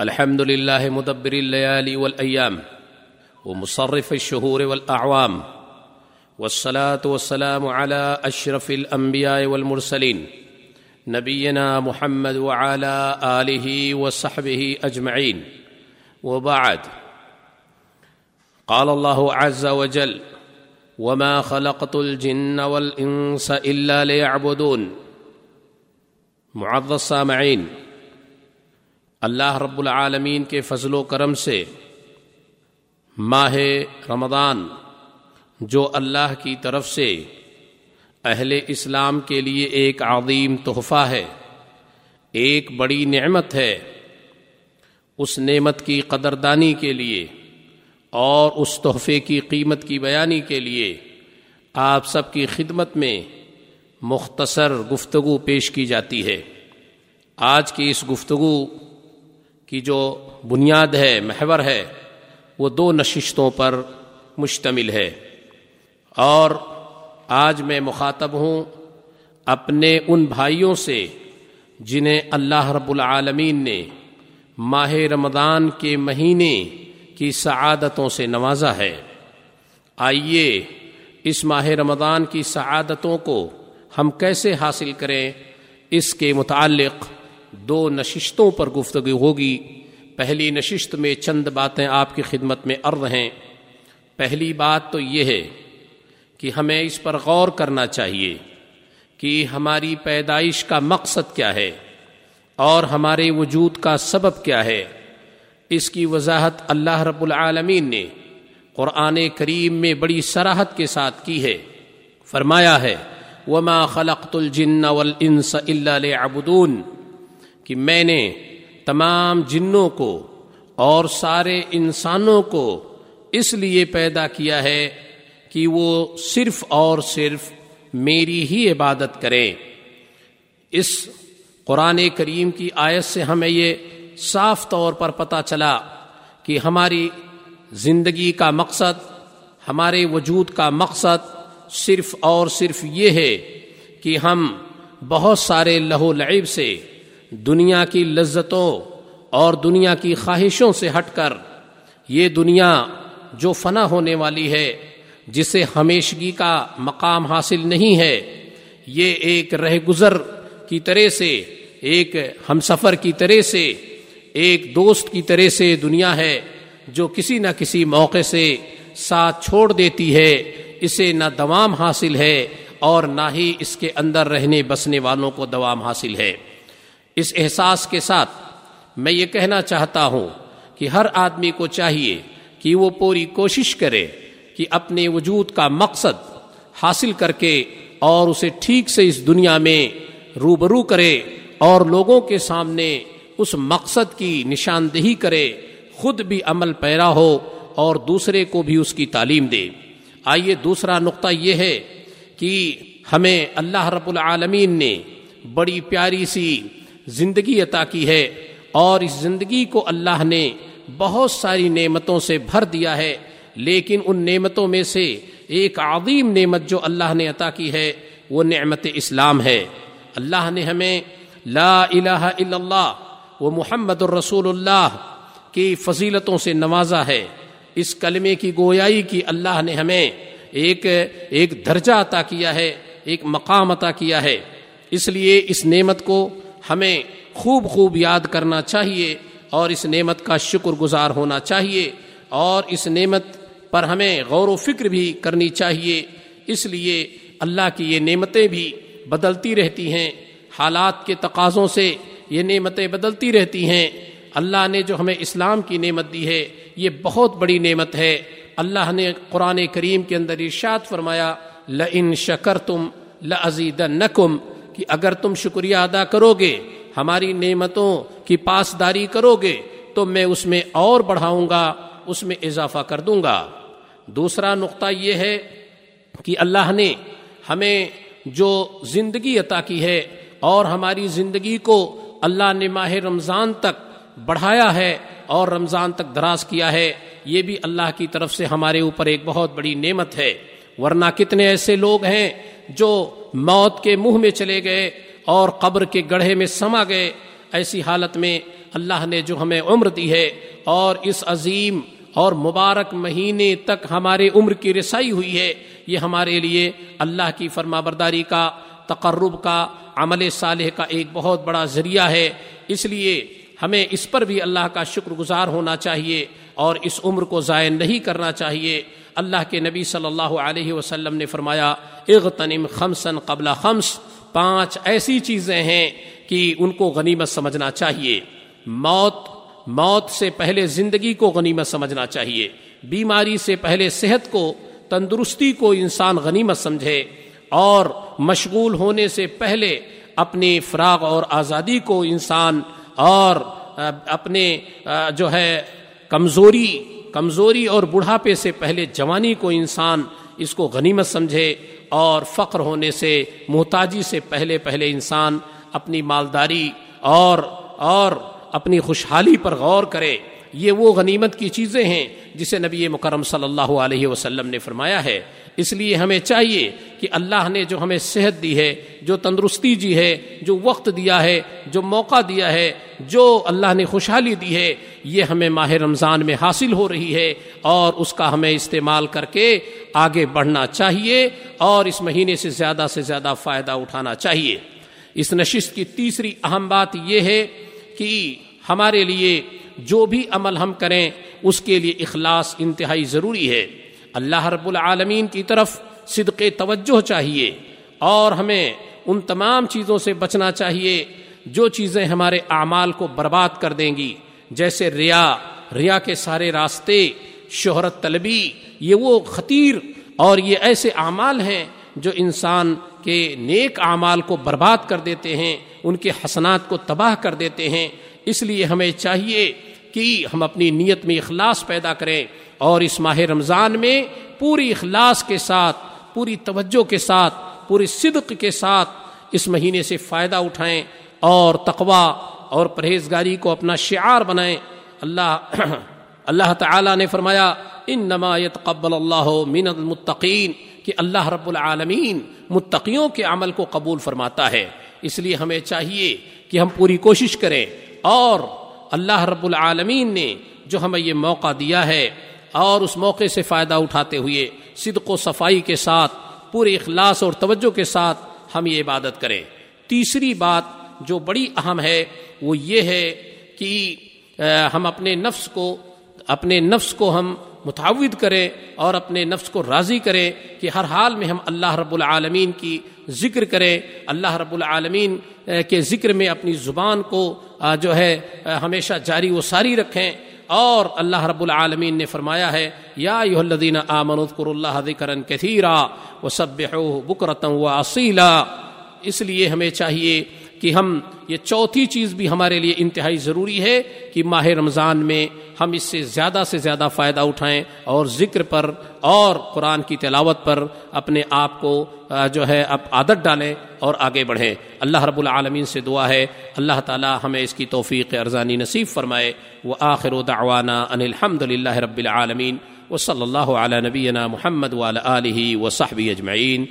الحمد لله مدبر الليالي والايام ومصرف الشهور والاعوام والصلاه والسلام على اشرف الانبياء والمرسلين نبينا محمد وعلى اله وصحبه اجمعين وبعد. قال الله عز وجل وما خلقت الجن والانس الا ليعبدون معظ السامعين. اللہ رب العالمین کے فضل و کرم سے ماہ رمضان جو اللہ کی طرف سے اہل اسلام کے لیے ایک عظیم تحفہ ہے، ایک بڑی نعمت ہے، اس نعمت کی قدردانی کے لیے اور اس تحفے کی قیمت کی بیانی کے لیے آپ سب کی خدمت میں مختصر گفتگو پیش کی جاتی ہے۔ آج کی اس گفتگو کی جو بنیاد ہے، محور ہے، وہ دو نشستوں پر مشتمل ہے۔ اور آج میں مخاطب ہوں اپنے ان بھائیوں سے جنہیں اللہ رب العالمین نے ماہ رمضان کے مہینے کی سعادتوں سے نوازا ہے۔ آئیے اس ماہ رمضان کی سعادتوں کو ہم کیسے حاصل کریں، اس کے متعلق دو نشستوں پر گفتگو ہوگی۔ پہلی نشست میں چند باتیں آپ کی خدمت میں عرض ہیں۔ پہلی بات تو یہ ہے کہ ہمیں اس پر غور کرنا چاہیے کہ ہماری پیدائش کا مقصد کیا ہے اور ہمارے وجود کا سبب کیا ہے۔ اس کی وضاحت اللہ رب العالمین نے قرآن کریم میں بڑی سراحت کے ساتھ کی ہے۔ فرمایا ہے، وما خلقت الجن والانس الا ليعبدون کہ میں نے تمام جنوں کو اور سارے انسانوں کو اس لیے پیدا کیا ہے کہ وہ صرف اور صرف میری ہی عبادت کریں۔ اس قرآن کریم کی آیت سے ہمیں یہ صاف طور پر پتہ چلا کہ ہماری زندگی کا مقصد، ہمارے وجود کا مقصد صرف اور صرف یہ ہے کہ ہم بہت سارے لہو لعب سے دنیا کی لذتوں اور دنیا کی خواہشوں سے ہٹ کر یہ دنیا جو فنا ہونے والی ہے، جسے ہمیشگی کا مقام حاصل نہیں ہے، یہ ایک رہ گزر کی طرح سے، ایک ہم سفر کی طرح سے، ایک دوست کی طرح سے دنیا ہے جو کسی نہ کسی موقع سے ساتھ چھوڑ دیتی ہے، اسے نہ دوام حاصل ہے اور نہ ہی اس کے اندر رہنے بسنے والوں کو دوام حاصل ہے۔ اس احساس کے ساتھ میں یہ کہنا چاہتا ہوں کہ ہر آدمی کو چاہیے کہ وہ پوری کوشش کرے کہ اپنے وجود کا مقصد حاصل کر کے اور اسے ٹھیک سے اس دنیا میں روبرو کرے اور لوگوں کے سامنے اس مقصد کی نشاندہی کرے، خود بھی عمل پیرا ہو اور دوسرے کو بھی اس کی تعلیم دے۔ آئیے دوسرا نقطہ یہ ہے کہ ہمیں اللہ رب العالمین نے بڑی پیاری سی زندگی عطا کی ہے اور اس زندگی کو اللہ نے بہت ساری نعمتوں سے بھر دیا ہے، لیکن ان نعمتوں میں سے ایک عظیم نعمت جو اللہ نے عطا کی ہے، وہ نعمت اسلام ہے۔ اللہ نے ہمیں لا الہ الا اللہ وہ محمد الرسول اللہ کی فضیلتوں سے نوازا ہے۔ اس کلمے کی گویائی کی اللہ نے ہمیں ایک ایک درجہ عطا کیا ہے، ایک مقام عطا کیا ہے۔ اس لیے اس نعمت کو ہمیں خوب خوب یاد کرنا چاہیے اور اس نعمت کا شکر گزار ہونا چاہیے اور اس نعمت پر ہمیں غور و فکر بھی کرنی چاہیے۔ اس لیے اللہ کی یہ نعمتیں بھی بدلتی رہتی ہیں۔ حالات کے تقاضوں سے یہ نعمتیں بدلتی رہتی ہیں۔ اللہ نے جو ہمیں اسلام کی نعمت دی ہے، یہ بہت بڑی نعمت ہے۔ اللہ نے قرآن کریم کے اندر ارشاد فرمایا ل شکر تم لزید نقم کہ اگر تم شکریہ ادا کرو گے ہماری نعمتوں کی پاسداری کرو گے تو میں اس میں اور بڑھاؤں گا، اس میں اضافہ کر دوں گا۔ دوسرا نقطہ یہ ہے کہ اللہ نے ہمیں جو زندگی عطا کی ہے اور ہماری زندگی کو اللہ نے ماہ رمضان تک بڑھایا ہے اور رمضان تک دراز کیا ہے، یہ بھی اللہ کی طرف سے ہمارے اوپر ایک بہت بڑی نعمت ہے۔ ورنہ کتنے ایسے لوگ ہیں جو موت کے منہ میں چلے گئے اور قبر کے گڑھے میں سما گئے۔ ایسی حالت میں اللہ نے جو ہمیں عمر دی ہے اور اس عظیم اور مبارک مہینے تک ہمارے عمر کی رسائی ہوئی ہے، یہ ہمارے لیے اللہ کی فرما برداری کا، تقرب کا، عمل صالح کا ایک بہت بڑا ذریعہ ہے۔ اس لیے ہمیں اس پر بھی اللہ کا شکر گزار ہونا چاہیے اور اس عمر کو ضائع نہیں کرنا چاہیے۔ اللہ کے نبی صلی اللہ علیہ وسلم نے فرمایا، اغتنم خمسن قبل خمس، پانچ ایسی چیزیں ہیں کہ ان کو غنیمت سمجھنا چاہیے۔ موت موت سے پہلے زندگی کو غنیمت سمجھنا چاہیے۔ بیماری سے پہلے صحت کو، تندرستی کو انسان غنیمت سمجھے۔ اور مشغول ہونے سے پہلے اپنی فراغ اور آزادی کو انسان اور، اپنے، جو ہے، کمزوری کمزوری اور بڑھاپے سے پہلے جوانی کو انسان اس کو غنیمت سمجھے اور فقر ہونے سے، محتاجی سے پہلے پہلے انسان اپنی مالداری اور اور اپنی خوشحالی پر غور کرے۔ یہ وہ غنیمت کی چیزیں ہیں جسے نبی مکرم صلی اللہ علیہ وسلم نے فرمایا ہے۔ اس لیے ہمیں چاہیے کہ اللہ نے جو ہمیں صحت دی ہے، جو تندرستی دی ہے، جو وقت دیا ہے، جو موقع دیا ہے، جو اللہ نے خوشحالی دی ہے، یہ ہمیں ماہ رمضان میں حاصل ہو رہی ہے اور اس کا ہمیں استعمال کر کے آگے بڑھنا چاہیے اور اس مہینے سے زیادہ سے زیادہ فائدہ اٹھانا چاہیے۔ اس نشست کی تیسری اہم بات یہ ہے کہ ہمارے لیے جو بھی عمل ہم کریں، اس کے لیے اخلاص انتہائی ضروری ہے۔ اللہ رب العالمین کی طرف صدق توجہ چاہیے اور ہمیں ان تمام چیزوں سے بچنا چاہیے جو چیزیں ہمارے اعمال کو برباد کر دیں گی، جیسے ریا ریا کے سارے راستے، شہرت طلبی، یہ وہ خطیر اور یہ ایسے اعمال ہیں جو انسان کے نیک اعمال کو برباد کر دیتے ہیں، ان کے حسنات کو تباہ کر دیتے ہیں۔ اس لیے ہمیں چاہیے کہ ہم اپنی نیت میں اخلاص پیدا کریں۔ اور اس ماہ رمضان میں پوری اخلاص کے ساتھ، پوری توجہ کے ساتھ، پوری صدق کے ساتھ اس مہینے سے فائدہ اٹھائیں اور تقوا اور پرہیزگاری کو اپنا شعار بنائیں۔ اللہ اللہ تعالیٰ نے فرمایا ان نمایت قبل اللہ من المتقین، کہ اللہ رب العالمین متقیوں کے عمل کو قبول فرماتا ہے۔ اس لیے ہمیں چاہیے کہ ہم پوری کوشش کریں اور اللہ رب العالمین نے جو ہمیں یہ موقع دیا ہے اور اس موقع سے فائدہ اٹھاتے ہوئے صدق و صفائی کے ساتھ، پورے اخلاص اور توجہ کے ساتھ ہم یہ عبادت کریں۔ تیسری بات جو بڑی اہم ہے، وہ یہ ہے کہ ہم اپنے نفس کو، اپنے نفس کو ہم متعود کریں اور اپنے نفس کو راضی کریں کہ ہر حال میں ہم اللہ رب العالمین کی ذکر کریں۔ اللہ رب العالمین کے ذکر میں اپنی زبان کو جو ہے ہمیشہ جاری و ساری رکھیں۔ اور اللہ رب العالمین نے فرمایا ہے، یا الذین آمنوا اذکروا اللہ ذکرا کثیرا وسبحوه بکرتا و اس لیے ہمیں چاہیے کہ ہم، یہ چوتھی چیز بھی ہمارے لیے انتہائی ضروری ہے کہ ماہ رمضان میں ہم اس سے زیادہ سے زیادہ فائدہ اٹھائیں اور ذکر پر اور قرآن کی تلاوت پر اپنے آپ کو جو ہے اب عادت ڈالیں اور آگے بڑھیں۔ اللہ رب العالمین سے دعا ہے۔ اللہ تعالی ہمیں اس کی توفیق ارزانی نصیب فرمائے۔ وہ آخر و دعوانا ان الحمد للہ رب العالمین۔ و صلی اللہ علیہ نبینا محمد علیہ و صحبی اجمعین۔